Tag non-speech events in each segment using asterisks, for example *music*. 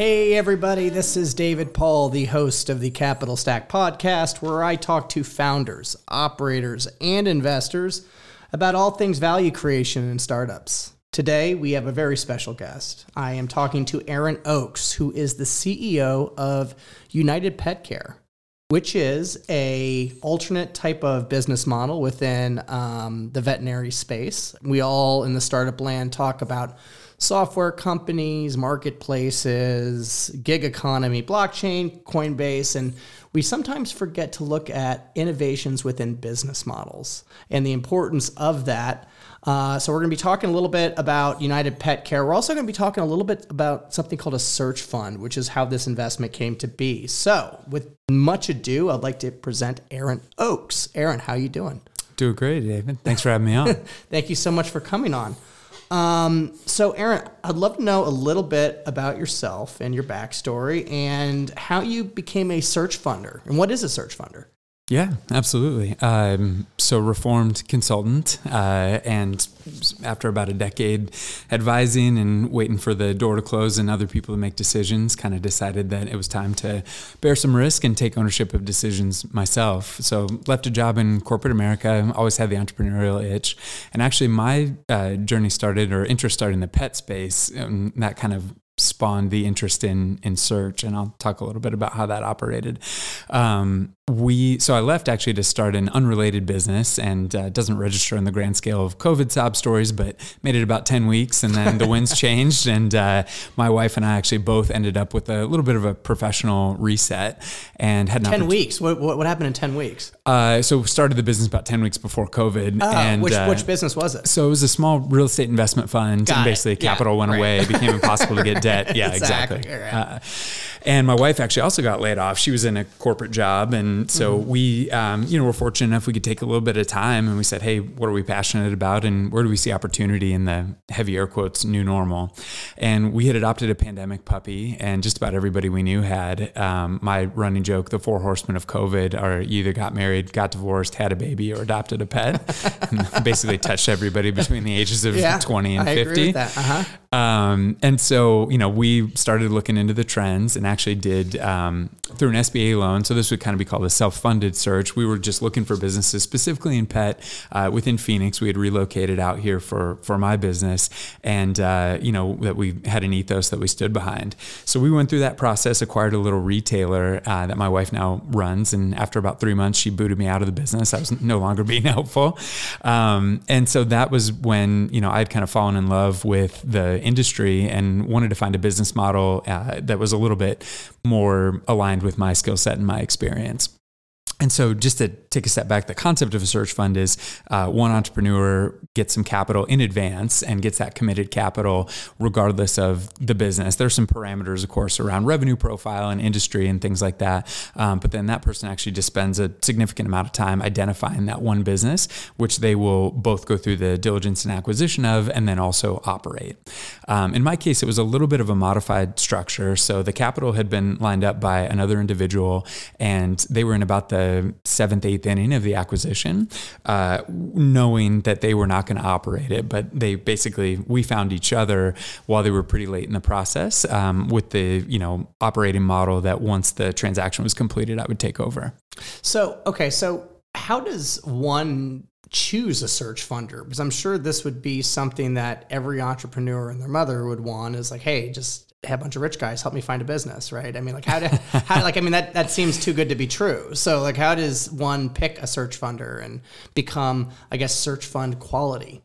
Hey, everybody, this is David Paul, the host of the Capital Stack podcast, where I talk to founders, operators, and investors about all things value creation in startups. Today, we have a very special guest. I am talking to Aaron Oaks, who is the CEO of United Pet Care, which is a alternate type of business model within um, the veterinary space. We all in the startup land talk about software companies, marketplaces, gig economy, blockchain, Coinbase, and we sometimes forget to look at innovations within business models and the importance of that. Uh, so, we're going to be talking a little bit about United Pet Care. We're also going to be talking a little bit about something called a search fund, which is how this investment came to be. So, with much ado, I'd like to present Aaron Oaks. Aaron, how you doing? Doing great, David. Thanks for having me on. *laughs* Thank you so much for coming on. Um, so, Aaron, I'd love to know a little bit about yourself and your backstory and how you became a search funder. And what is a search funder? Yeah, absolutely. Um, so, reformed consultant, uh, and after about a decade advising and waiting for the door to close and other people to make decisions, kind of decided that it was time to bear some risk and take ownership of decisions myself. So, left a job in corporate America, always had the entrepreneurial itch. And actually, my uh, journey started or interest started in the pet space, and that kind of spawned the interest in in search and I'll talk a little bit about how that operated um, we so I left actually to start an unrelated business and uh, doesn't register in the grand scale of COVID sob stories, but made it about ten weeks, and then the winds *laughs* changed, and uh, my wife and I actually both ended up with a little bit of a professional reset and had ten weeks. What, what happened in ten weeks? Uh, so started the business about ten weeks before COVID. Oh, and which uh, which business was it? So it was a small real estate investment fund, Got and basically it. capital Yeah, went right. away, it became impossible to get debt. *laughs* Yeah, *laughs* Exactly, exactly. right. Uh, and my wife actually also got laid off. She was in a corporate job, and so Mm-hmm. we, um, you know, were fortunate enough we could take a little bit of time, and we said, "Hey, what are we passionate about, and where do we see opportunity in the heavy air quotes new normal?" And we had adopted a pandemic puppy, and just about everybody we knew had. Um, my running joke: the four horsemen of COVID are you either got married, got divorced, had a baby, or adopted a pet. *laughs* And basically, touched everybody between the ages of Yeah, twenty and I agree fifty. with that. Uh-huh. Um, and so, you know, we started looking into the trends and actually did um, through an SBA loan. So this would kind of be called a self-funded search. We were just looking for businesses, specifically in pet, uh, within Phoenix. We had relocated out here for for my business, and uh, you know that we had an ethos that we stood behind. So we went through that process, acquired a little retailer uh, that my wife now runs, and after about three months, she booted me out of the business. I was no longer being *laughs* helpful, um, and so that was when you know I had kind of fallen in love with the industry and wanted to find a business model uh, that was a little bit more aligned with my skill set and my experience. And so, just to take a step back, the concept of a search fund is uh, one entrepreneur gets some capital in advance and gets that committed capital regardless of the business. There's some parameters, of course, around revenue profile and industry and things like that. Um, but then that person actually just spends a significant amount of time identifying that one business, which they will both go through the diligence and acquisition of and then also operate. Um, in my case, it was a little bit of a modified structure. So the capital had been lined up by another individual and they were in about the seventh, eighth inning of the acquisition, uh, knowing that they were not going to operate it. But they basically, we found each other while they were pretty late in the process um, with the, you know, operating model that once the transaction was completed, I would take over. So, okay, so how does one choose a search funder? Because I'm sure this would be something that every entrepreneur and their mother would want is like, hey, just have a bunch of rich guys help me find a business, right? I mean, like how do how like I mean that that seems too good to be true. So like how does one pick a search funder and become I guess search fund quality?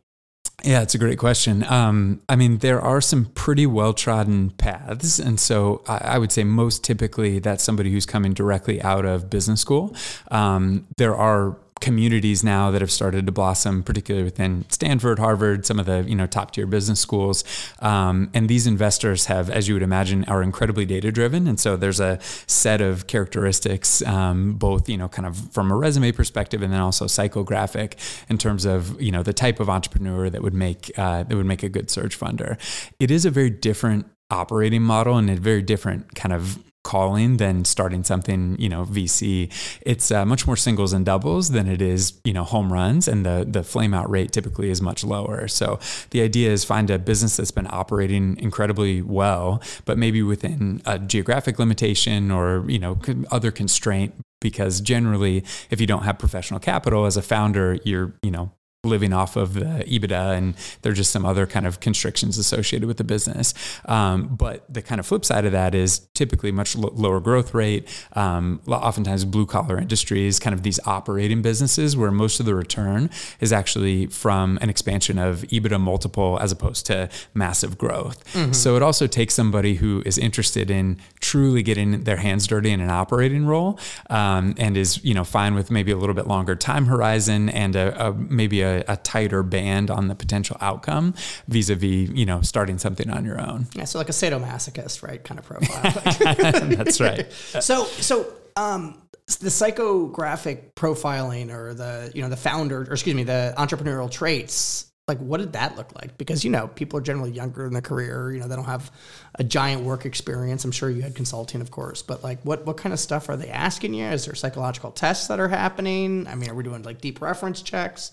Yeah, it's a great question. Um, I mean, there are some pretty well trodden paths. And so I, I, would say most typically that's somebody who's coming directly out of business school. Um, there are communities now that have started to blossom, particularly within Stanford, Harvard, some of the you know top tier business schools. Um, and these investors have, as you would imagine, are incredibly data driven, and so there's a set of characteristics, um, both you know kind of from a resume perspective, and then also psychographic in terms of you know the type of entrepreneur that would make uh, that would make a good search funder. It is a very different operating model and a very different kind of calling than starting something, you know, VC. It's uh, much more singles and doubles than it is, you know, home runs, and the the flame out rate typically is much lower. So the idea is find a business that's been operating incredibly well, but maybe within a geographic limitation or you know other constraint. Because generally, if you don't have professional capital as a founder, you're you know living off of the EBITDA, and there are just some other kind of constrictions associated with the business. Um, but the kind of flip side of that is typically much lo- lower growth rate, um, oftentimes blue collar industries, kind of these operating businesses where most of the return is actually from an expansion of EBITDA multiple as opposed to massive growth. Mm-hmm. So it also takes somebody who is interested in truly getting their hands dirty in an operating role um, and is you know fine with maybe a little bit longer time horizon and a, a maybe a a, tighter band on the potential outcome vis-a-vis you know starting something on your own. Yeah so like a sadomasochist right kind of profile. *laughs* *laughs* That's right. So so um the psychographic profiling or the you know the founder or excuse me the entrepreneurial traits like what did that look like? Because you know people are generally younger in their career you know they don't have a giant work experience. I'm sure you had consulting of course but like what what kind of stuff are they asking you? Is there psychological tests that are happening? I mean are we doing like deep reference checks?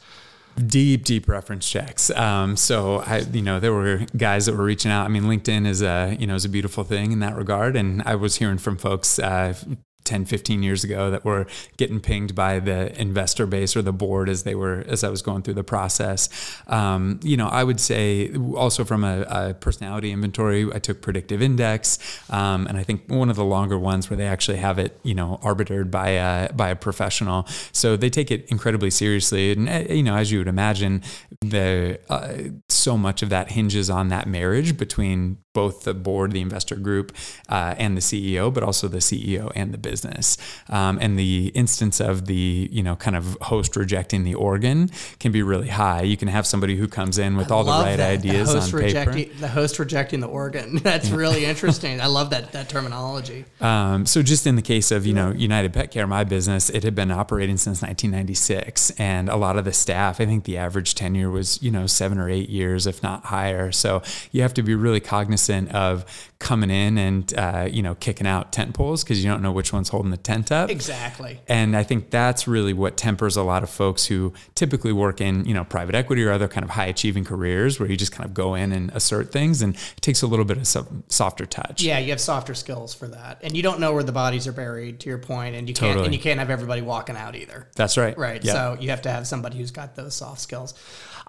Deep deep reference checks. Um, so i you know there were guys that were reaching out. I mean linkedin is a you know is a beautiful thing in that regard and i was hearing from folks uh, 10 15 years ago that were getting pinged by the investor base or the board as they were as i was going through the process. Um, you know i would say also from a, a personality inventory i took predictive index um, and i think one of the longer ones where they actually have it you know arbitered by a by a professional. So they take it incredibly seriously. And eh, you know as you would imagine the uh, so much of that hinges on that marriage between both the board, the investor group, uh, and the CEO, but also the CEO and the business. Um, and the instance of the you know kind of host rejecting the organ can be really high. You can have somebody who comes in with I all the right that. ideas the on rejecting, paper. The host rejecting the organ. *laughs* That's really *laughs* interesting. I love that that terminology. Um, so just in the case of you know United Pet Care, my business, it had been operating since 1996, and a lot of the staff, I think the average tenure was you know seven or eight years, if not higher. So you have to be really cognizant cognizant of coming in and uh, you know kicking out tent poles because you don't know which one's holding the tent up. Exactly. And I think that's really what tempers a lot of folks who typically work in you know private equity or other kind of high achieving careers where you just kind of go in and assert things, and it takes a little bit of some softer touch. Yeah, you have softer skills for that, and you don't know where the bodies are buried. To your point, and you can't and you can't have everybody walking out either. That's right. Right. Yeah. So you have to have somebody who's got those soft skills.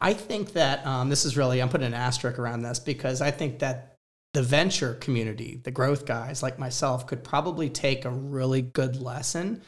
I think that um, this is really, I'm putting an asterisk around this because I think that the venture community, the growth guys like myself, could probably take a really good lesson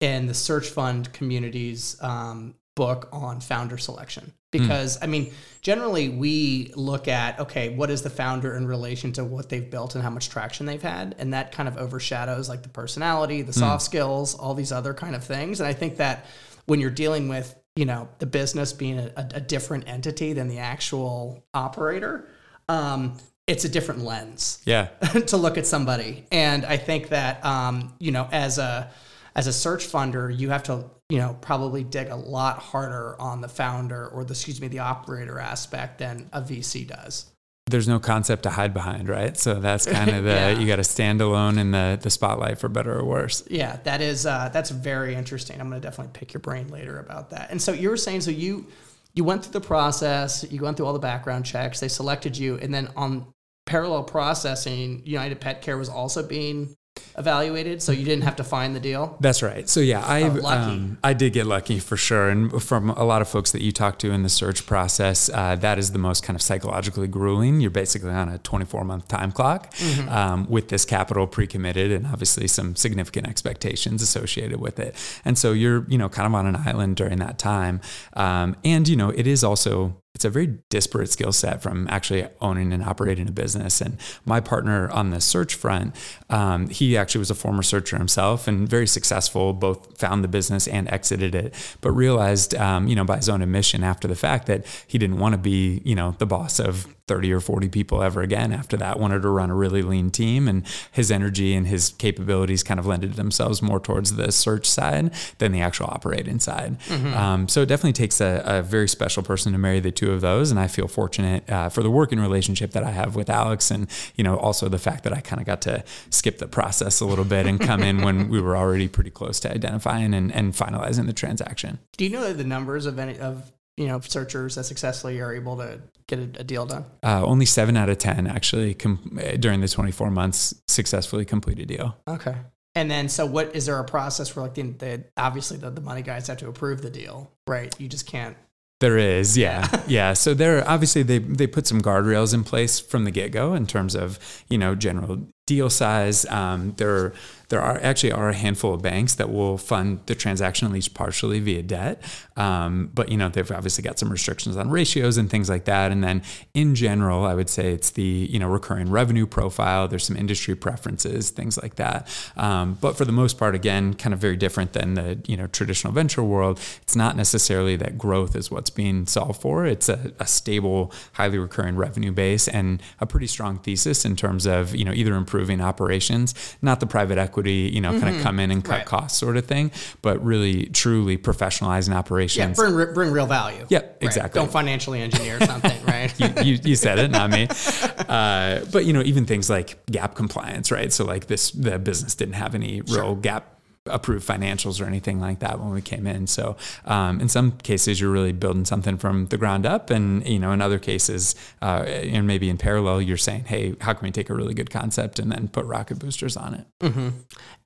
in the search fund community's um, book on founder selection. Because, I mean, generally we look at, okay, what is the founder in relation to what they've built and how much traction they've had? And that kind of overshadows like the personality, the soft skills, all these other kind of things. And I think that when you're dealing with, you know, the business being a, a, a different entity than the actual operator, um, it's a different lens Yeah. *laughs* to look at somebody. And I think that um, you know, as a as a search funder, you have to you know probably dig a lot harder on the founder or the excuse me the operator aspect than a VC does. There's no concept to hide behind, right? So that's kind of *laughs* the Yeah. you got to stand alone in the the spotlight for better or worse. Yeah, that is uh, that's very interesting. I'm going to definitely pick your brain later about that. And so you were saying, so you you went through the process, you went through all the background checks, they selected you, and then on parallel processing, United Pet Care was also being evaluated, so you didn't have to find the deal. That's right. So yeah, I Oh, um, I did get lucky for sure, and from a lot of folks that you talk to in the search process, uh, that is the most kind of psychologically grueling. You're basically on a 24 month time clock Mm-hmm. um, with this capital pre-committed, and obviously some significant expectations associated with it. And so you're you know kind of on an island during that time, um, and you know it is also it's a very disparate skill set from actually owning and operating a business. And my partner on the search front, um, he actually was a former searcher himself and very successful, both found the business and exited it, but realized, um, you know, by his own admission after the fact that he didn't want to be, you know, the boss of 30 or 40 people ever again after that wanted to run a really lean team and his energy and his capabilities kind of lended themselves more towards the search side than the actual operating side mm-hmm. um, so it definitely takes a, a, very special person to marry the two of those and i feel fortunate uh, for the working relationship that i have with alex and you know also the fact that i kind of got to skip the process a little bit and come in when we were already pretty close to identifying and, and finalizing the transaction do you know the numbers of any of you know searchers that successfully are able to get a, a deal done? Uh, only seven out of ten actually com- during the 24 months successfully complete a deal. Okay. And then, so what is there a process where like the, the obviously the, the money guys have to approve the deal, right? You just can't. There is, yeah, yeah. *laughs* So there, obviously, they they put some guardrails in place from the get go in terms of you know general deal size. Um, there there are actually are a handful of banks that will fund the transaction at least partially via debt. Um, but you know they've obviously got some restrictions on ratios and things like that. And then in general, I would say it's the you know recurring revenue profile. There's some industry preferences, things like that. Um, but for the most part, again, kind of very different than the you know traditional venture world. It's not necessarily that growth is what's being solved for. It's a, a stable, highly recurring revenue base and a pretty strong thesis in terms of you know either improving operations, not the private equity you know, mm-hmm. kind of come in and cut right. costs sort of thing, but really truly professionalizing operations. Yeah, bring, bring real value. Yeah, exactly. Right. Don't financially engineer something, *laughs* right? you, you, you, said it, not me. *laughs* Uh, but, you know, even things like GAAP compliance, right? So like this, the business didn't have any real sure. GAAP approved financials or anything like that when we came in. So um, in some cases, you're really building something from the ground up, and you know, in other cases, uh, and maybe in parallel, you're saying, hey, how can we take a really good concept and then put rocket boosters on it? Mm-hmm.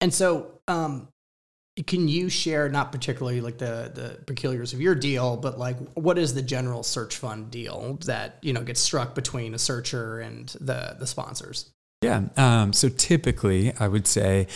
And so. Um, can you share not particularly like the the peculiars of your deal, but like what is the general search fund deal that you know gets struck between a searcher and the the sponsors? Yeah. Um, so typically, I would say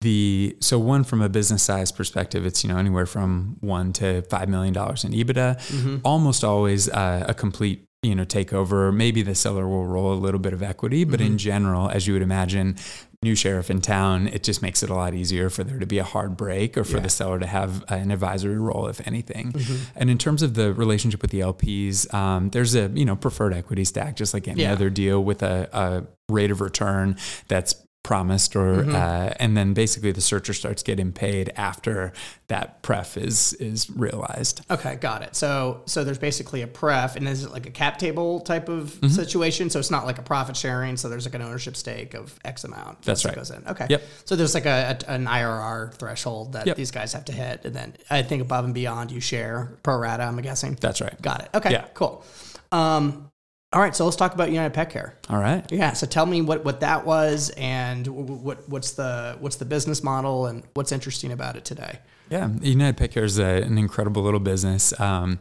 the so one from a business size perspective, it's you know anywhere from one to five million dollars in EBITDA. Mm-hmm. Almost always uh, a complete you know take over Maybe the seller will roll a little bit of equity, but mm-hmm. in general, as you would imagine, new sheriff in town, it just makes it a lot easier for there to be a hard break or for yeah. the seller to have an advisory role, if anything. Mm-hmm. And in terms of the relationship with the LPs, um, there's a you know preferred equity stack, just like any yeah. other deal with a, a rate of return that's promised or mm-hmm. uh, and then basically the searcher starts getting paid after that pref is is realized. Okay got it. So so there's basically a pref and is it like a cap table type of mm-hmm. situation? So it's not like a profit sharing so there's like an ownership stake of x amount that's right. goes in. Okay. Yep. So there's like a, a an irr threshold that yep. these guys have to hit and then i think above and beyond you share pro rata i'm guessing. That's right. Got it. Okay yeah. cool. Um all right, so let's talk about United Pet Care. All right. Yeah. So tell me what, what that was, and what what's the what's the business model, and what's interesting about it today. Yeah, United Pet Care is a, an incredible little business. Um,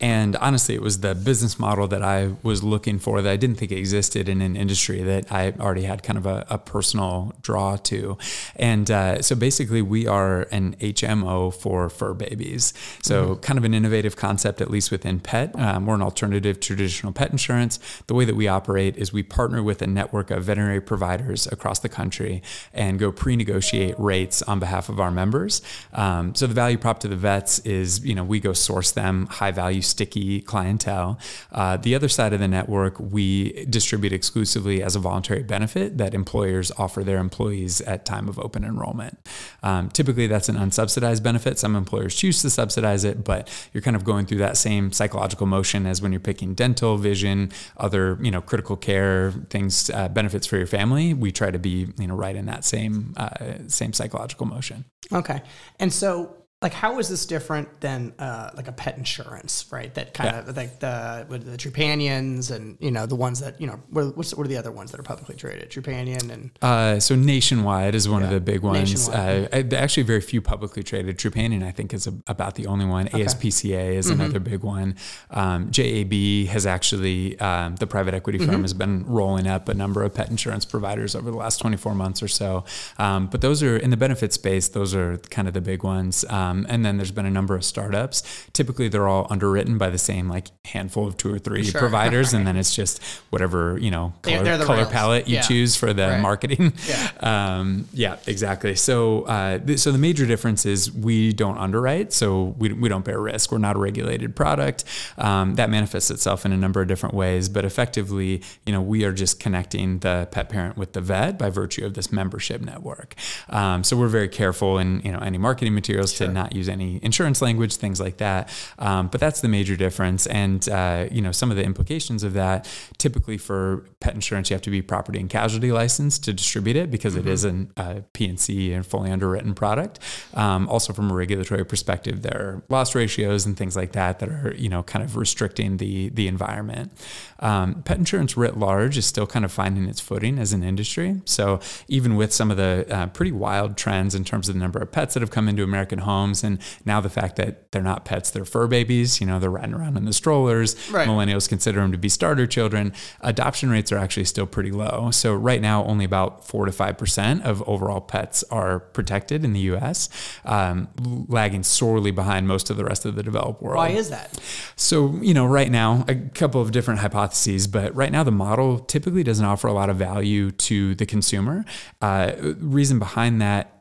and honestly, it was the business model that I was looking for that I didn't think existed in an industry that I already had kind of a, a personal draw to. And uh, so basically, we are an HMO for fur babies. So, mm-hmm. kind of an innovative concept, at least within pet. Um, we're an alternative to traditional pet insurance. The way that we operate is we partner with a network of veterinary providers across the country and go pre negotiate rates on behalf of our members. Um, so the value prop to the vets is, you know, we go source them high value, sticky clientele. Uh, the other side of the network, we distribute exclusively as a voluntary benefit that employers offer their employees at time of open enrollment. Um, typically, that's an unsubsidized benefit. Some employers choose to subsidize it, but you're kind of going through that same psychological motion as when you're picking dental, vision, other, you know, critical care things, uh, benefits for your family. We try to be, you know, right in that same uh, same psychological motion. Okay, and so like how is this different than uh, like a pet insurance, right? That kind yeah. of like the with the Trupanions and you know the ones that you know what, what's, what are the other ones that are publicly traded? Trupanion and uh, so Nationwide is one yeah. of the big ones. Uh, actually, very few publicly traded. Trupanion, I think, is a, about the only one. Okay. ASPCA is mm-hmm. another big one. Um, JAB has actually um, the private equity firm mm-hmm. has been rolling up a number of pet insurance providers over the last 24 months or so. Um, but those are in the benefit space. Those are kind of the big ones. Um, and then there's been a number of startups. Typically, they're all underwritten by the same like handful of two or three Sure. *laughs* providers, and then it's just whatever you know color, they're the color palette you Yeah. choose for the Right. marketing. Yeah. *laughs* Um, yeah, exactly. So, uh, th- so the major difference is we don't underwrite, so we, we don't bear risk. We're not a regulated product. Um, that manifests itself in a number of different ways, but effectively, you know, we are just connecting the pet parent with the vet by virtue of this membership network. Um, so we're very careful in you know any marketing materials to not use any insurance language, things like that. Um, but that's the major difference, and uh, you know some of the implications of that. Typically, for pet insurance, you have to be property and casualty licensed to distribute it because it is an uh, PNC and fully underwritten product. Um, also, from a regulatory perspective, there are loss ratios and things like that that are you know kind of restricting the the environment. Um, pet insurance writ large is still kind of finding its footing as an industry. So even with some of the uh, pretty wild trends in terms of the number of pets that have come into American homes, and now the fact that they're not pets, they're fur babies. You know, they're riding around in the strollers. Right. Millennials consider them to be starter children. Adoption rates are actually still pretty low. So right now, only about four to five percent of overall pets are protected in the U.S., um, lagging sorely behind most of the rest of the developed world. Why is that? So, you know, right now, a couple of different hypotheses, but right now the model typically doesn't offer a lot of value to the consumer. Uh, reason behind that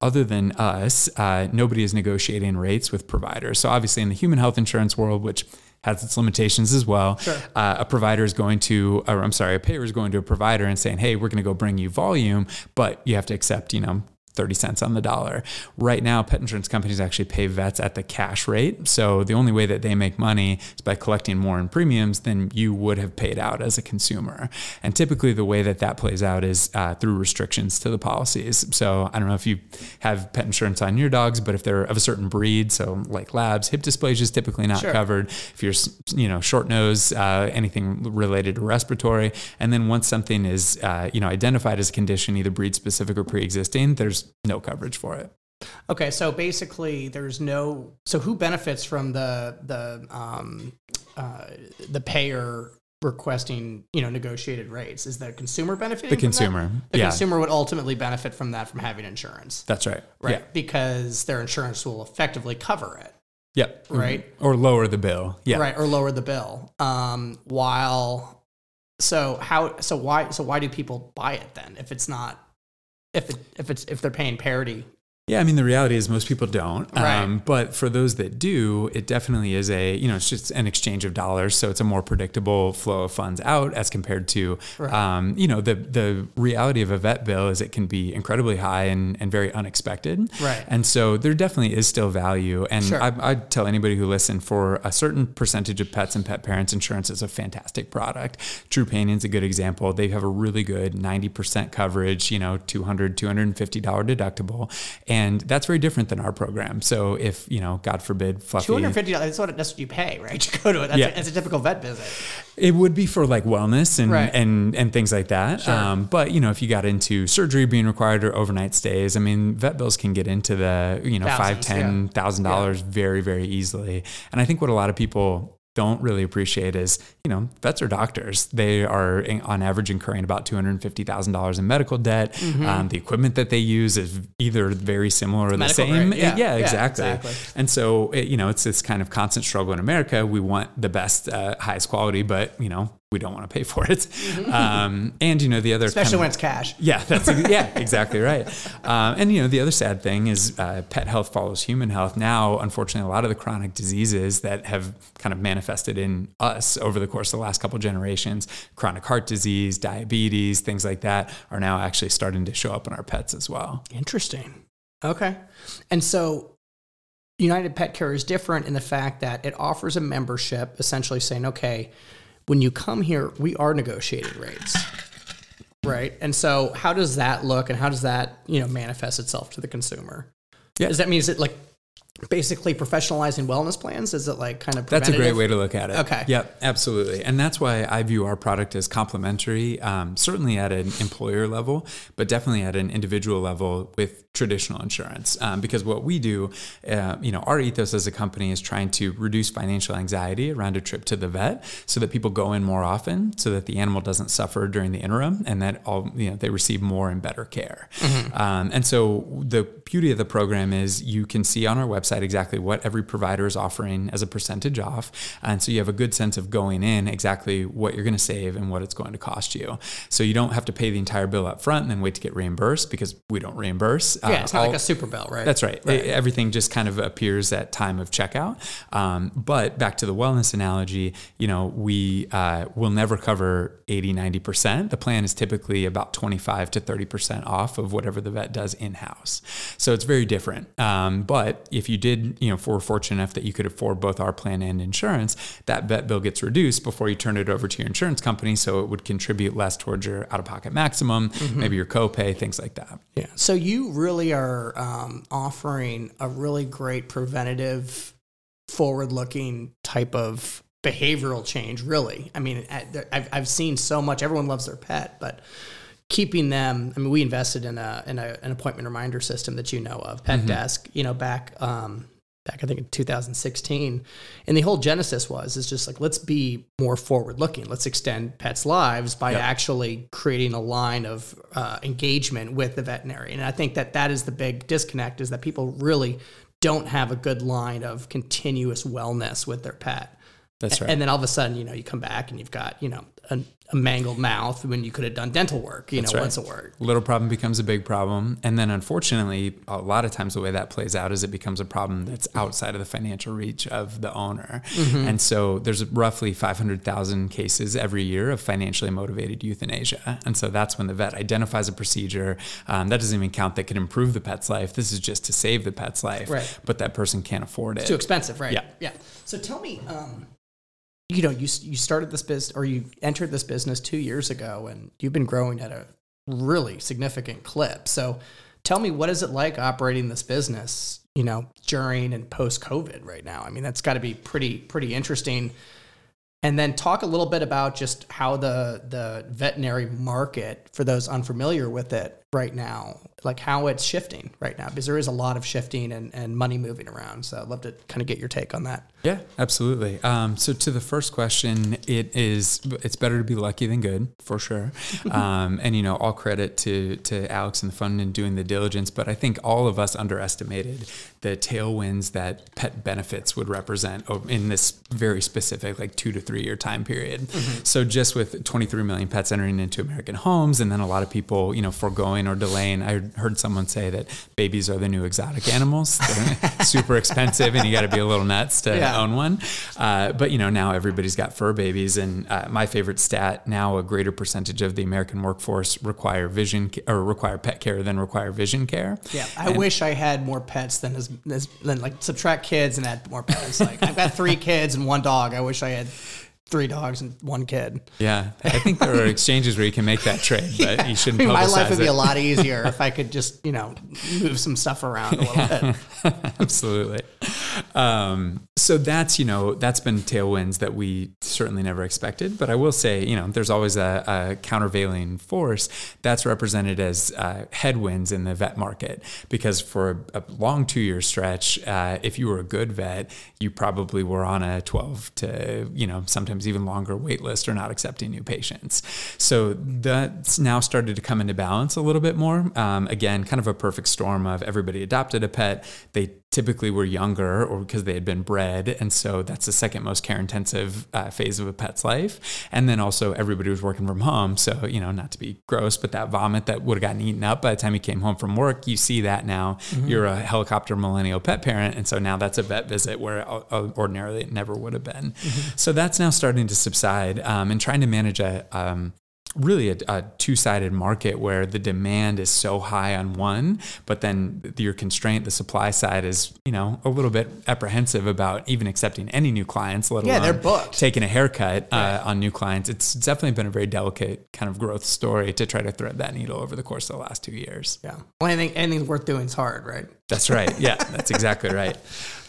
other than us, uh, nobody is negotiating rates with providers. So, obviously, in the human health insurance world, which has its limitations as well. Uh, a provider is going to, or I'm sorry, a payer is going to a provider and saying, "Hey, we're going to go bring you volume, but you have to accept, you know, 30 cents on the dollar. Right now, pet insurance companies actually pay vets at the cash rate. So the only way that they make money is by collecting more in premiums than you would have paid out as a consumer. And typically, the way that that plays out is uh, through restrictions to the policies. So I don't know if you have pet insurance on your dogs, but if they're of a certain breed, so like labs, hip dysplasia is typically not Sure. covered. If you're, you know, short nose, uh, anything related to respiratory, and then once something is, uh, you know, identified as a condition, either breed specific or pre-existing, there's no coverage for it. Okay, so basically, there's no. So who benefits from the the um, uh, the payer requesting you know negotiated rates? Is the consumer benefiting? The consumer, The yeah. consumer would ultimately benefit from that from having insurance, That's right. right? Yeah. Because their insurance will effectively cover it, Yep. Right. Or lower the bill. Yeah. right, or lower the bill. Um, while so how so why so why do people buy it then if it's not if it if it's if they're paying parity Yeah, I mean the reality is most people don't. Right. Um, but for those that do, it definitely is a you know it's just an exchange of dollars, so it's a more predictable flow of funds out as compared to um, you know the the reality of a vet bill is it can be incredibly high and, and very unexpected. Right. And so there definitely is still value. And Sure. I, I'd tell anybody who listen for a certain percentage of pets and pet parents, insurance is a fantastic product. Trupanion's a good example. They have a really good 90% coverage, you know, $200, $250 deductible. And that's very different than our program. So if, you know, God forbid, Fluffy. Two hundred fifty dollars. That's what that's what you pay, right? You go to it. That's, Yeah. a, that's a typical vet visit. It would be for like wellness and Right. and and things like that. Um, but you know, if you got into surgery being required or overnight stays, I mean, vet bills can get into the you know five Thousands, ten thousand dollars very very easily. And I think what a lot of people don't really appreciate is you know vets are doctors. They are in- on average incurring about two hundred fifty thousand dollars in medical debt. Um, the equipment that they use is either very similar or the same. grade, yeah. Yeah, exactly. exactly. And so, it, you know, it's this kind of constant struggle in America. We want the best, uh, highest quality, but, you know, we don't want to pay for it. Um, and, you know, the other Mm-hmm. Especially kind when it's cash. yeah, that's yeah, *laughs* exactly right. Um, and you know, the other sad thing is uh, pet health follows human health. Now, unfortunately, a lot of the chronic diseases that have kind of manifested in us over the course of the last couple generations, chronic heart disease, diabetes, things like that, are now actually starting to show up in our pets as well. Interesting. Okay. And so United Pet Care is different in the fact that it offers a membership, essentially saying, okay, when you come here, we are negotiating rates. Right. And so how does that look and how does that, you know, manifest itself to the consumer? Yeah. Does that mean is it like basically professionalizing wellness plans? Is it like kind of That's a great way to look at it. Okay. Yep, absolutely. And that's why I view our product as complementary, um, certainly at an employer level, but definitely at an individual level with traditional insurance. Um, because what we do, uh, you know, our ethos as a company is trying to reduce financial anxiety around a trip to the vet so that people go in more often so that the animal doesn't suffer during the interim and that all, you know, they receive more and better care. Um, and so the beauty of the program is you can see on our website exactly what every provider is offering as a percentage off. And so you have a good sense of going in exactly what you're going to save and what it's going to cost you. So you don't have to pay the entire bill up front and then wait to get reimbursed because we don't reimburse. Yeah, it's not all- like a super bell, right? that's right. E- Everything just kind of appears at time of checkout. Um, but back to the wellness analogy, you know, we uh, will never cover 80, 90%. The plan is typically about 25 to 30% off of whatever the vet does in house. So it's very different. Um, but if you did, you know, if we're fortunate enough that you could afford both our plan and insurance, that vet bill gets reduced before you turn it over to your insurance company. So it would contribute less towards your out of pocket maximum, maybe your copay, things like that. Yeah. So you really are um, offering a really great preventative, forward-looking type of behavioral change. Really, I mean, I've I've seen so much. Everyone loves their pet, but keeping them. I mean, we invested in a in a, an appointment reminder system that you know of, Pet Desk. You know, back. Um, Back, I think in 2016, and the whole genesis was is just like let's be more forward looking. Let's extend pets' lives by Yep. actually creating a line of uh, engagement with the veterinarian. And I think that that is the big disconnect is that people really don't have a good line of continuous wellness with their pet. That's right. And then all of a sudden, you know, you come back and you've got, you know, a, a mangled mouth when you could have done dental work, you That's know, right. once a work. little problem becomes a big problem and then unfortunately a lot of times the way that plays out is it becomes a problem that's outside of the financial reach of the owner and so there's roughly 500000 cases every year of financially motivated euthanasia and so that's when the vet identifies a procedure um, that doesn't even count that could improve the pet's life this is just to save the pet's life Right. but that person can't afford it It's Too expensive, right? Yeah. Yeah. So tell me, um, you know, you you started this business or you entered this business two years ago, and you've been growing at a really significant clip. So tell me, what is it like operating this business? You know, during and post COVID right now. I mean, that's got to be pretty pretty interesting. And then talk a little bit about just how the the veterinary market, for those unfamiliar with it right now, like how it's shifting right now, because there is a lot of shifting and, and money moving around. So I'd love to kind of get your take on that. Yeah, absolutely. Um, so to the first question, it is it's better to be lucky than good for sure. *laughs* Um, and you know, all credit to to Alex and the fund and doing the diligence, but I think all of us underestimated the tailwinds that pet benefits would represent in this very specific, like two to three year time period. So just with 23 million pets entering into American homes, and then a lot of people, you know, foregoing or delaying. I heard someone say that babies are the new exotic animals. They're *laughs* super expensive, and you got to be a little nuts to Yeah. own one. Uh, but you know, now everybody's got fur babies, and uh, my favorite stat now: a greater percentage of the American workforce require vision or require pet care than require vision care. Yeah, I wish I had more pets than as, as than like subtract kids and add more pets. Like I've got three kids and one dog. I wish I had three dogs and one kid. Yeah, I think there are exchanges where you can make that trade, but you *laughs* shouldn't. I mean, my life would be it. a lot easier if I could just, you know, move some stuff around a little *laughs* bit. *laughs* Absolutely. Um, so that's you know that's been tailwinds that we certainly never expected. But I will say you know there's always a, a countervailing force that's represented as uh, headwinds in the vet market because for a, a long two year stretch, uh, if you were a good vet, you probably were on a 12 to you know sometimes even longer wait list or not accepting new patients. So that's now started to come into balance a little bit more. Um, again, kind of a perfect storm of everybody adopted a pet. They typically were younger or because they had been bred. And so that's the second most care intensive uh, phase of a pet's life. And then also everybody was working from home. So, you know, not to be gross, but that vomit that would have gotten eaten up by the time you came home from work, you see that now. You're a helicopter millennial pet parent. And so now that's a vet visit where uh, ordinarily it never would have been. So that's now starting to subside um, and trying to manage a, um, really a, a two-sided market where the demand is so high on one but then your constraint the supply side is you know a little bit apprehensive about even accepting any new clients let Yeah, alone they're booked. taking a haircut uh, on new clients it's definitely been a very delicate kind of growth story to try to thread that needle over the course of the last two years Yeah. Well, anything anything worth doing is hard, right? That's right. Yeah, that's exactly right.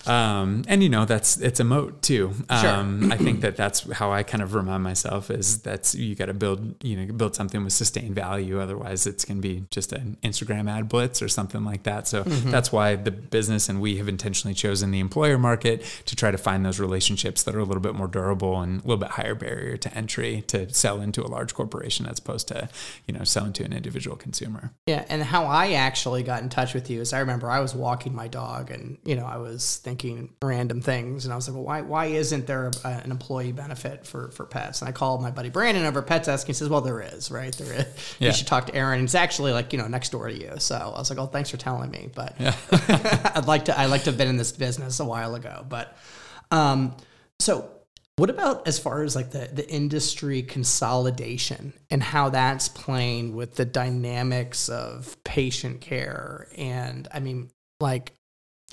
Um, and you know that's it's a moat too. Um, I think that that's how I kind of remind myself is that's you got to build you know build something with sustained value. Otherwise, it's going to be just an Instagram ad blitz or something like that. So that's why the business and we have intentionally chosen the employer market to try to find those relationships that are a little bit more durable and a little bit higher barrier to entry to sell into a large corporation as opposed to you know selling to an individual consumer. Yeah, and how I actually got in touch with you is I remember I was walking my dog and you know I was thinking random things and I was like, well, why why isn't there a, an employee benefit for for pets? And I called my buddy Brandon over at Pets Desk. He says, well, there is, right? There is. Yeah. You should talk to Aaron. It's actually like you know next door to you. So I was like, oh, thanks for telling me. But *laughs* I'd like to I'd like to have been in this business a while ago. But um, so what about as far as like the, the industry consolidation and how that's playing with the dynamics of patient care? And I mean, like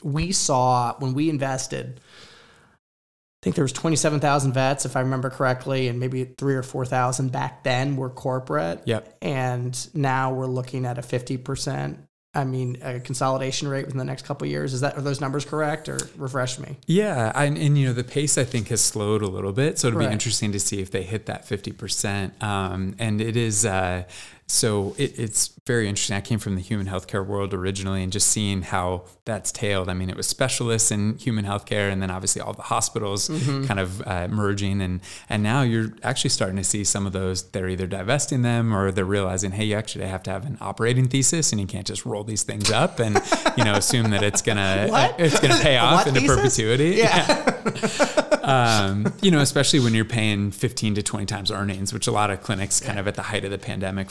we saw when we invested, I think there was 27,000 vets, if I remember correctly, and maybe three or 4,000 back then were corporate. Yep. And now we're looking at a 50%. I mean, a consolidation rate within the next couple of years. Is that are those numbers correct, or refresh me? Yeah, and, and you know the pace I think has slowed a little bit, so it'll Right. be interesting to see if they hit that fifty percent. Um, and it is uh, so it, it's very interesting. I came from the human healthcare world originally, and just seeing how that's tailed. I mean, it was specialists in human healthcare, and then obviously all the hospitals kind of uh, merging, and and now you're actually starting to see some of those. They're either divesting them or they're realizing, hey, you actually have to have an operating thesis, and you can't just roll these things up and you know assume that it's gonna *laughs* What? it's gonna pay *laughs* off into thesis? perpetuity. Yeah. *laughs* um, you know, especially when you're paying 15 to 20 times earnings, which a lot of clinics kind of at the height of the pandemic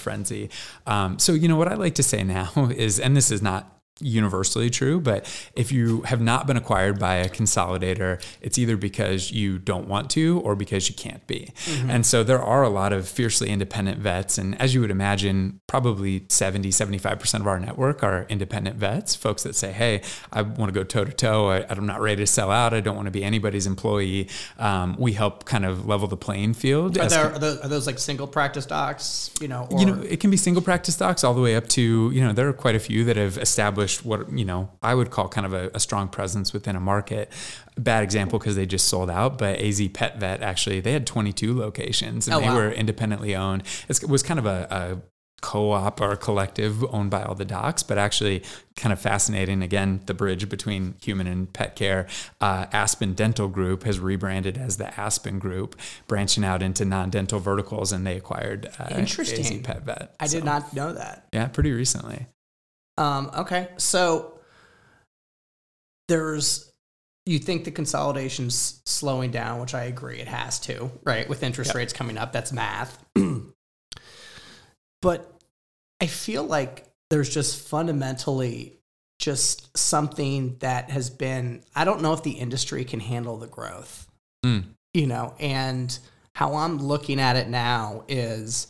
Um, so, you know, what I like to say *laughs* now is, and this is not universally true, but if you have not been acquired by a consolidator, it's either because you don't want to or because you can't be. And so there are a lot of fiercely independent vets. And as you would imagine, probably 70, 75% of our network are independent vets, folks that say, hey, I want to go toe to toe. I'm not ready to sell out. I don't want to be anybody's employee. Um, we help kind of level the playing field. Are, there, are, those, are those like single practice docs? You know, or, you know, it can be single practice docs all the way up to, you know, there are quite a few that have established what, you know, I would call kind of a, a strong presence within a market. Bad example because they just sold out, but AZ Pet Vet actually, they had 22 locations and Oh, they wow. were independently owned. It's, it was kind of a, a co-op or a collective owned by all the docs, but actually kind of fascinating. Again, the bridge between human and pet care. Uh, Aspen Dental Group has rebranded as the Aspen Group, branching out into non-dental verticals, and they acquired uh, Interesting. AZ Pet Vet. I did not know that. Yeah, pretty recently. Um, okay, so there's you think the consolidation's slowing down, which I agree it has to, right? With interest Yep. rates coming up, that's math. *clears throat* but I feel like there's just fundamentally just something that has been I don't know if the industry can handle the growth. Mm. You know, and how I'm looking at it now is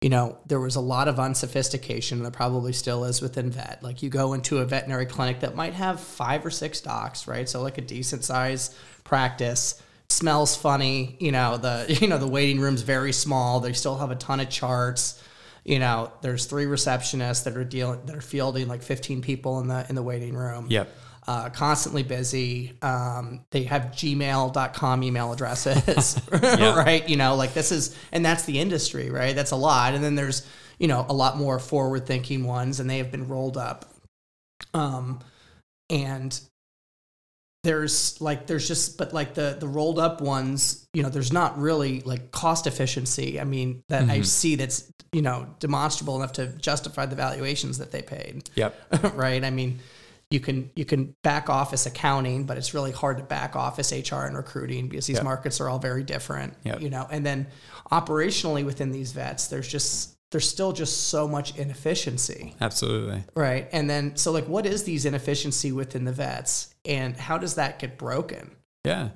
you know, there was a lot of unsophistication, there probably still is within vet. Like you go into a veterinary clinic that might have five or six docs, right? So like a decent size practice. Smells funny, you know, the *laughs* you know, the waiting room's very small. They still have a ton of charts. You know, there's three receptionists that are dealing that are fielding like 15 people in the in the waiting room Yep. Uh, constantly busy. Um, they have gmail.com email addresses, *laughs* right? You know, like this is, and that's the industry, right? That's a lot. And then there's, you know, a lot more forward thinking ones and they have been rolled up. Um, and there's like, there's just, but like the, the rolled up ones, you know, there's not really like cost efficiency. I mean, that I see that's, you know, demonstrable enough to justify the valuations that they paid Yep. *laughs* right? I mean, you can you can back office accounting, but it's really hard to back office HR and recruiting because these Yep. markets are all very different. Yep. You know, and then operationally within these vets, there's just there's still just so much inefficiency, Absolutely. right? And then so like, what is these inefficiency within the vets, and how does that get broken? Yeah.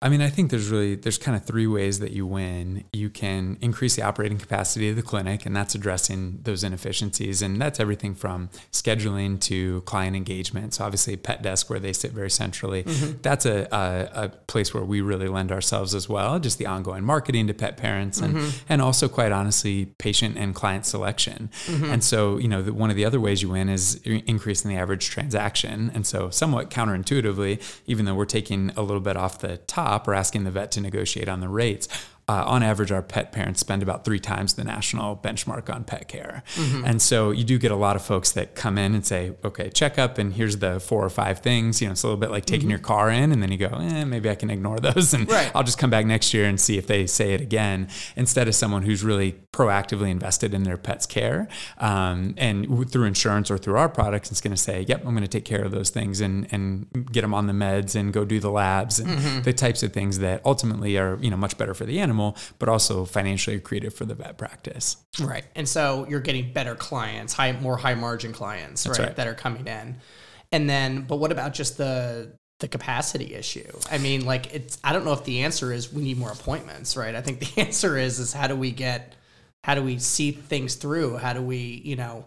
I mean, I think there's really there's kind of three ways that you win. You can increase the operating capacity of the clinic, and that's addressing those inefficiencies, and that's everything from scheduling to client engagement. So obviously, Pet Desk, where they sit very centrally, mm-hmm. that's a, a, a place where we really lend ourselves as well. Just the ongoing marketing to pet parents, and mm-hmm. and also quite honestly, patient and client selection. Mm-hmm. And so you know, the, one of the other ways you win is increasing the average transaction. And so somewhat counterintuitively, even though we're taking a little bit off the top or asking the vet to negotiate on the rates, uh, on average, our pet parents spend about three times the national benchmark on pet care. And so you do get a lot of folks that come in and say, okay, checkup, and here's the four or five things. You know, it's a little bit like taking your car in, and then you go, eh, maybe I can ignore those, and Right. I'll just come back next year and see if they say it again, instead of someone who's really proactively invested in their pet's care. Um, and w- through insurance or through our products, it's going to say, yep, I'm going to take care of those things and, and get them on the meds and go do the labs and the types of things that ultimately are, you know, much better for the animal, but also financially accretive for the vet practice. Right. And so you're getting better clients, high more high margin clients, right, right. that are coming in. And then but what about just the the capacity issue? I mean, like it's I don't know if the answer is we need more appointments, right? I think the *laughs* answer is is how do we get how do we see things through? How do we, you know,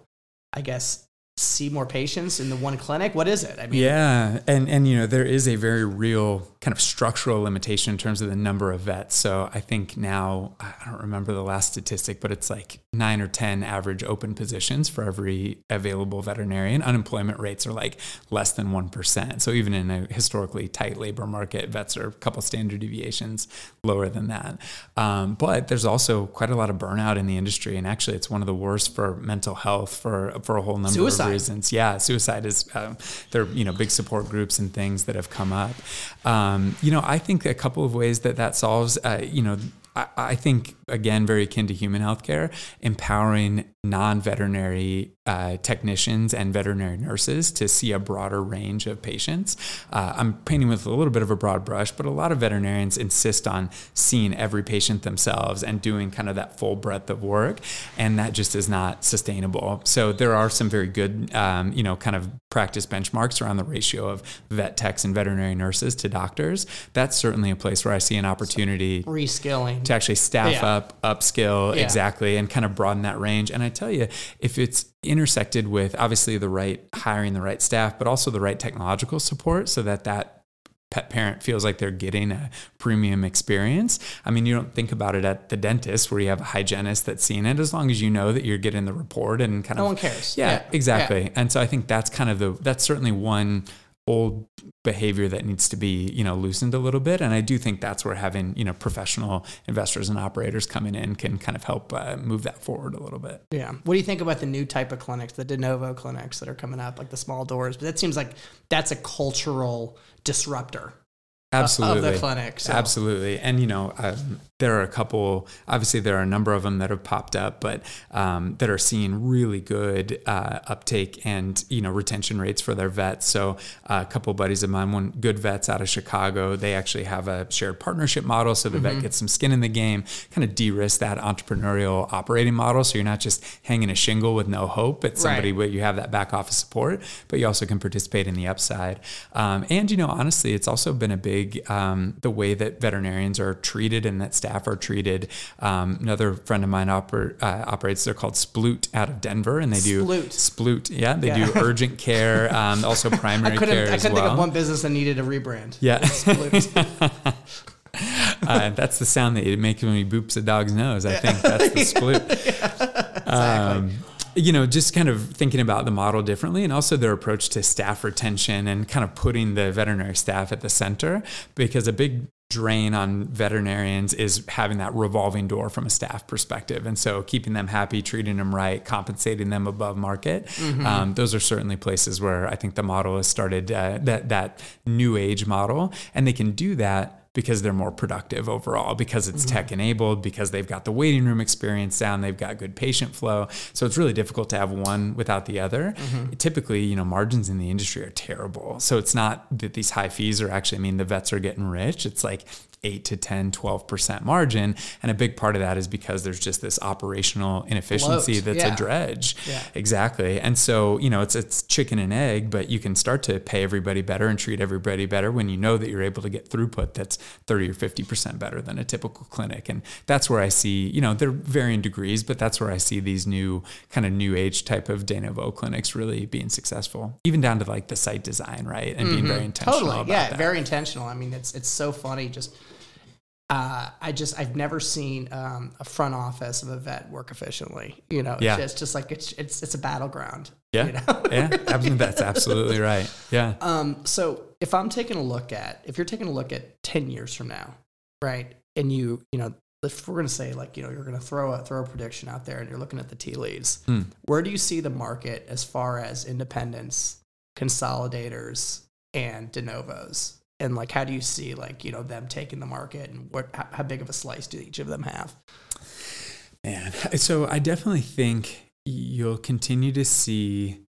I guess see more patients in the one clinic? What is it? I mean, Yeah, and and you know there is a very real kind of structural limitation in terms of the number of vets. So I think now I don't remember the last statistic, but it's like nine or ten average open positions for every available veterinarian. Unemployment rates are like less than one percent. So even in a historically tight labor market, vets are a couple standard deviations lower than that. Um, but there's also quite a lot of burnout in the industry, and actually it's one of the worst for mental health for for a whole number Suicide. of reasons. Yeah, suicide is um, there. Are, you know, big support groups and things that have come up. Um, you know, I think a couple of ways that that solves. Uh, you know. I, I think again, very akin to human healthcare, empowering non-veterinary uh, technicians and veterinary nurses to see a broader range of patients. Uh, I'm painting with a little bit of a broad brush, but a lot of veterinarians insist on seeing every patient themselves and doing kind of that full breadth of work, and that just is not sustainable. So there are some very good, um, you know, kind of practice benchmarks around the ratio of vet techs and veterinary nurses to doctors. That's certainly a place where I see an opportunity reskilling. to actually staff Yeah. up, upskill Yeah. exactly, and kind of broaden that range. And I tell you, if it's intersected with obviously the right hiring the right staff, but also the right technological support, so that that pet parent feels like they're getting a premium experience. I mean, you don't think about it at the dentist where you have a hygienist that's seeing it. As long as you know that you're getting the report and kind of No one cares. Yeah, Yeah. exactly. And so I think that's kind of the that's certainly one old behavior that needs to be you know loosened a little bit and i do think that's where having you know professional investors and operators coming in can kind of help uh, move that forward a little bit Yeah. What do you think about the new type of clinics, the de novo clinics that are coming up, like the small doors? But that seems like that's a cultural disruptor absolutely of the clinic. So. Absolutely. And, you know, um, there are a couple, obviously, there are a number of them that have popped up, but um, that are seeing really good uh, uptake and, you know, retention rates for their vets. So, uh, a couple buddies of mine, one GoodVets out of Chicago, they actually have a shared partnership model. So the Mm-hmm. vet gets some skin in the game, kind of de risk that entrepreneurial operating model. So you're not just hanging a shingle with no hope. It's somebody Right. where you have that back office support, but you also can participate in the upside. Um, and, you know, honestly, it's also been a big, um, the way that veterinarians are treated and that staff are treated. Um, another friend of mine oper- uh, operates, they're called Sploot out of Denver, and they do Sploot. Sploot. Yeah, they Yeah. do urgent care, *laughs* um, also I primary couldn't. care I couldn't well. think of one business that needed a rebrand. Yeah. Sploot. *laughs* uh, that's the sound that you make when he boops a dog's nose. I think that's the *laughs* split. Um, you know, just kind of thinking about the model differently and also their approach to staff retention and kind of putting the veterinary staff at the center because a big drain on veterinarians is having that revolving door from a staff perspective. And so keeping them happy, treating them right, compensating them above market. Um, those are certainly places where I think the model has started uh, that, that new age model and they can do that because they're more productive overall, because it's mm-hmm. tech enabled, because they've got the waiting room experience down, they've got good patient flow. So it's really difficult to have one without the other. Mm-hmm. Typically, you know, margins in the industry are terrible. So it's not that these high fees are actually I mean the vets are getting rich. It's like 8 to 10, 12% margin. And a big part of that is because there's just this operational inefficiency Bloat, that's yeah. a dredge. Yeah. Exactly. And so, you know, it's it's chicken and egg, but you can start to pay everybody better and treat everybody better when you know that you're able to get throughput that's 30 or 50% better than a typical clinic. And that's where I see, you know, they're varying degrees, but that's where I see these new kind of new age type of de novo clinics really being successful, even down to like the site design, right? And being very intentional Mm-hmm. totally yeah that. very intentional i mean it's it's so funny just uh, I just I've never seen um, a front office of a vet work efficiently. You know, Yeah. it's just, just like it's it's it's a battleground. yeah. you know? yeah. absolutely. *laughs* That's absolutely right. Yeah. Um, so if I'm taking a look at, if you're taking a look at 10 years from now, right? And you, you know, if we're going to say like, you know, you're going to throw a, throw a prediction out there and you're looking at the tea leaves, Hmm. where do you see the market as far as independents, consolidators and de novos? And like, how do you see like, you know, them taking the market and what, how, how big of a slice do each of them have? Man, so I definitely think you'll continue to see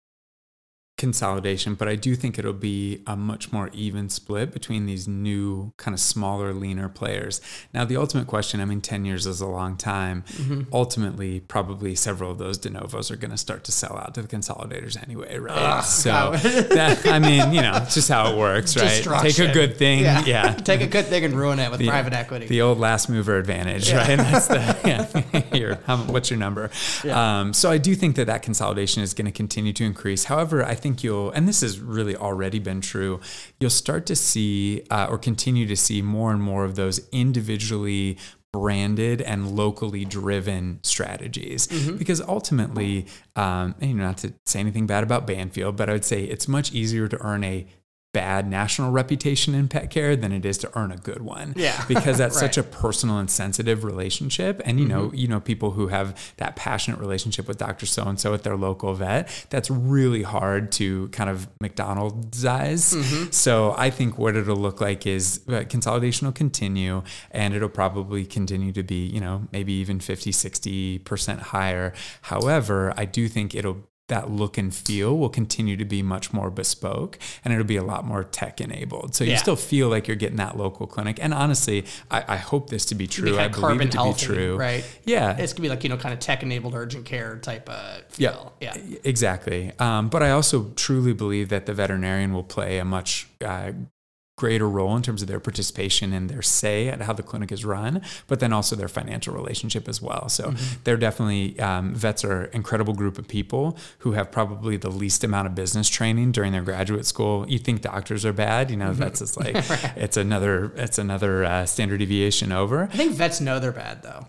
consolidation, but I do think it'll be a much more even split between these new kind of smaller, leaner players. Now, the ultimate question, I mean, 10 years is a long time. Mm-hmm. Ultimately, probably several of those de novos are going to start to sell out to the consolidators anyway, right? Ugh, so, *laughs* that, I mean, you know, it's just how it works, right? Take a good thing. Yeah. *laughs* Take a good thing and ruin it with The- private equity. The old last mover advantage, right? That's the *laughs* yeah. Here, how, what's your number? Um, so I do think that that consolidation is going to continue to increase. However, I think you'll, and this has really already been true, you'll start to see uh, or continue to see more and more of those individually branded and locally driven strategies. Because ultimately um, and, you know, not to say anything bad about banfield but i would say it's much easier to earn a bad national reputation in pet care than it is to earn a good one. Yeah. *laughs* because that's Right. such a personal and sensitive relationship. And you know you know people who have that passionate relationship with dr so and so at their local vet that's really hard to kind of mcdonald'size. So i think what it'll look like is uh, consolidation will continue and it'll probably continue to be you know maybe even 50 60% higher. However i do think it'll that look and feel will continue to be much more bespoke and it'll be a lot more tech enabled. So you still feel like you're getting that local clinic. And honestly, I, I hope this to be Be true. kinda I believe it to healthy, be true. right? Yeah. It's gonna be like you know, kind of tech-enabled urgent care type of feel. Yeah, E- Exactly. Um, but I also truly believe that the veterinarian will play a much uh, greater role in terms of their participation and their say at how the clinic is run, but then also their financial relationship as well. So they're definitely, um, vets are an incredible group of people who have probably the least amount of business training during their graduate school. You think doctors are bad, you know, vets is *laughs* like, it's another, it's another uh, standard deviation over. I think vets know they're bad though.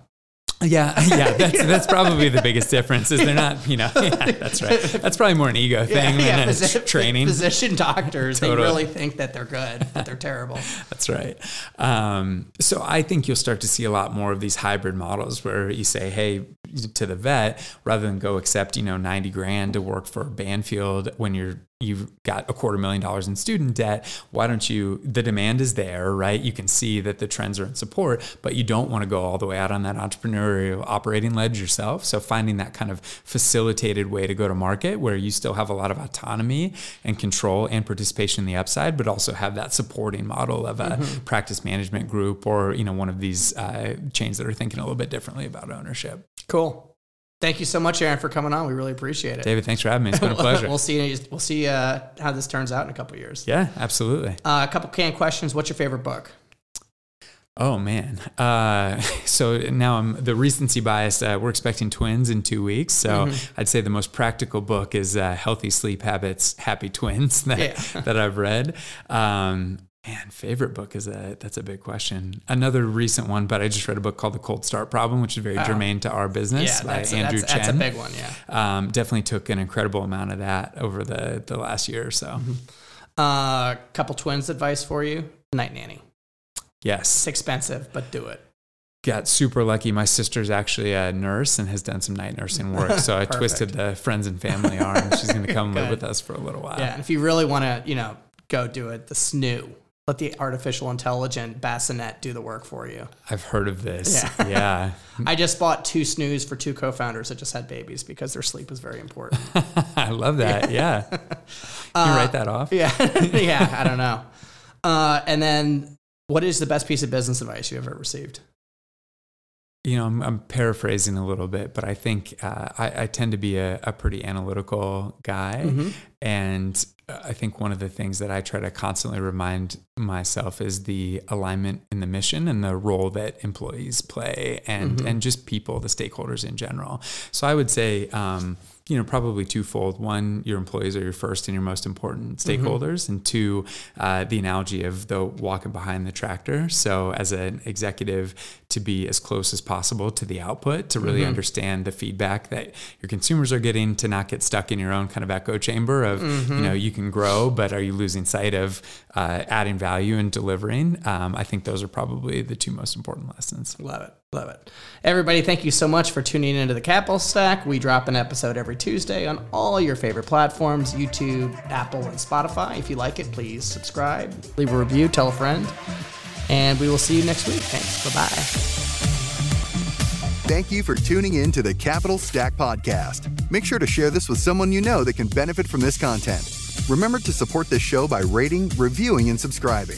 Yeah, *laughs* yeah, *laughs* that's that's probably the biggest difference. Is they're not, you know, *laughs* yeah, that's right. That's probably more an ego thing than a training. Physician doctors, they Totally. really think that they're good, but they're terrible. That's right. Um, so I think you'll start to see a lot more of these hybrid models where you say, hey, to the vet, rather than go accept, you know, 90 grand to work for Banfield when you're you've got a quarter million dollars in student debt, why don't you the demand is there, right? You can see that the trends are in support, but you don't want to go all the way out on that entrepreneurial operating ledge yourself. So finding that kind of facilitated way to go to market where you still have a lot of autonomy and control and participation in the upside, but also have that supporting model of a practice management group or, you know, one of these uh, chains that are thinking a little bit differently about ownership. Cool. Thank you so much, Aaron, for coming on. We really appreciate it. David, thanks for having me. It's been a *laughs* pleasure. we'll see. We'll see uh, how this turns out in a couple years. yeah, absolutely. Uh, a couple canned questions. What's your favorite book? Oh man. Uh, *laughs* so now I'm the recency bias. Uh, we're expecting twins in two weeks, so Mm-hmm. I'd say the most practical book is uh, "Healthy Sleep Habits, Happy Twins" *laughs* that Yeah. that I've read. Um, man, favorite book is a that's a big question. Another recent one, but I just read a book called "The Cold Start Problem," which is very germane to our business Yeah, by that's, Andrew that's, Chen. that's a big one. Yeah. Um, definitely took an incredible amount of that over the the last year or so. Mm-hmm. A uh, couple twins advice for you. Night nanny. Yes, It's expensive, but do it. got super lucky. My sister's actually a nurse and has done some night nursing *laughs* work. So I twisted the friends and family arm. She's going *laughs* to come live with us for a little while. Yeah, and if you really want to, you know, go do it, the snoo. Let the artificial intelligent bassinet do the work for you. I've heard of this. Yeah. *laughs* Yeah. I just bought two Snoos for two co-founders that just had babies because their sleep is very important. *laughs* I love that. Yeah. Can *laughs* you write that off? yeah, yeah, I don't know. Uh, and then What is the best piece of business advice you ever received? you know, I'm, I'm, paraphrasing a little bit, but I think uh, I, I, tend to be a, a pretty analytical guy. Mm-hmm. And I think one of the things that I try to constantly remind myself is the alignment in the mission and the role that employees play and, mm-hmm. and just people, the stakeholders in general. So I would say, um, you know, probably twofold. One, your employees are your first and your most important mm-hmm. stakeholders, mm-hmm. and two, uh, the analogy of the walking behind the tractor. So, as an executive, to be as close as possible to the output, to really mm-hmm. understand the feedback that your consumers are getting, to not get stuck in your own kind of echo chamber of, mm-hmm. you know, you can grow, but are you losing sight of uh, adding value and delivering? Um, I think those are probably the two most important lessons. Love it. Love it. Everybody, thank you so much for tuning into the Capital Stack. We drop an episode every Tuesday on all your favorite platforms YouTube, Apple, and Spotify. If you like it, please subscribe, leave a review, tell a friend, and we will see you next week. Thanks. Bye bye. Thank you for tuning in to the Capital Stack Podcast. Make sure to share this with someone you know that can benefit from this content. Remember to support this show by rating, reviewing, and subscribing.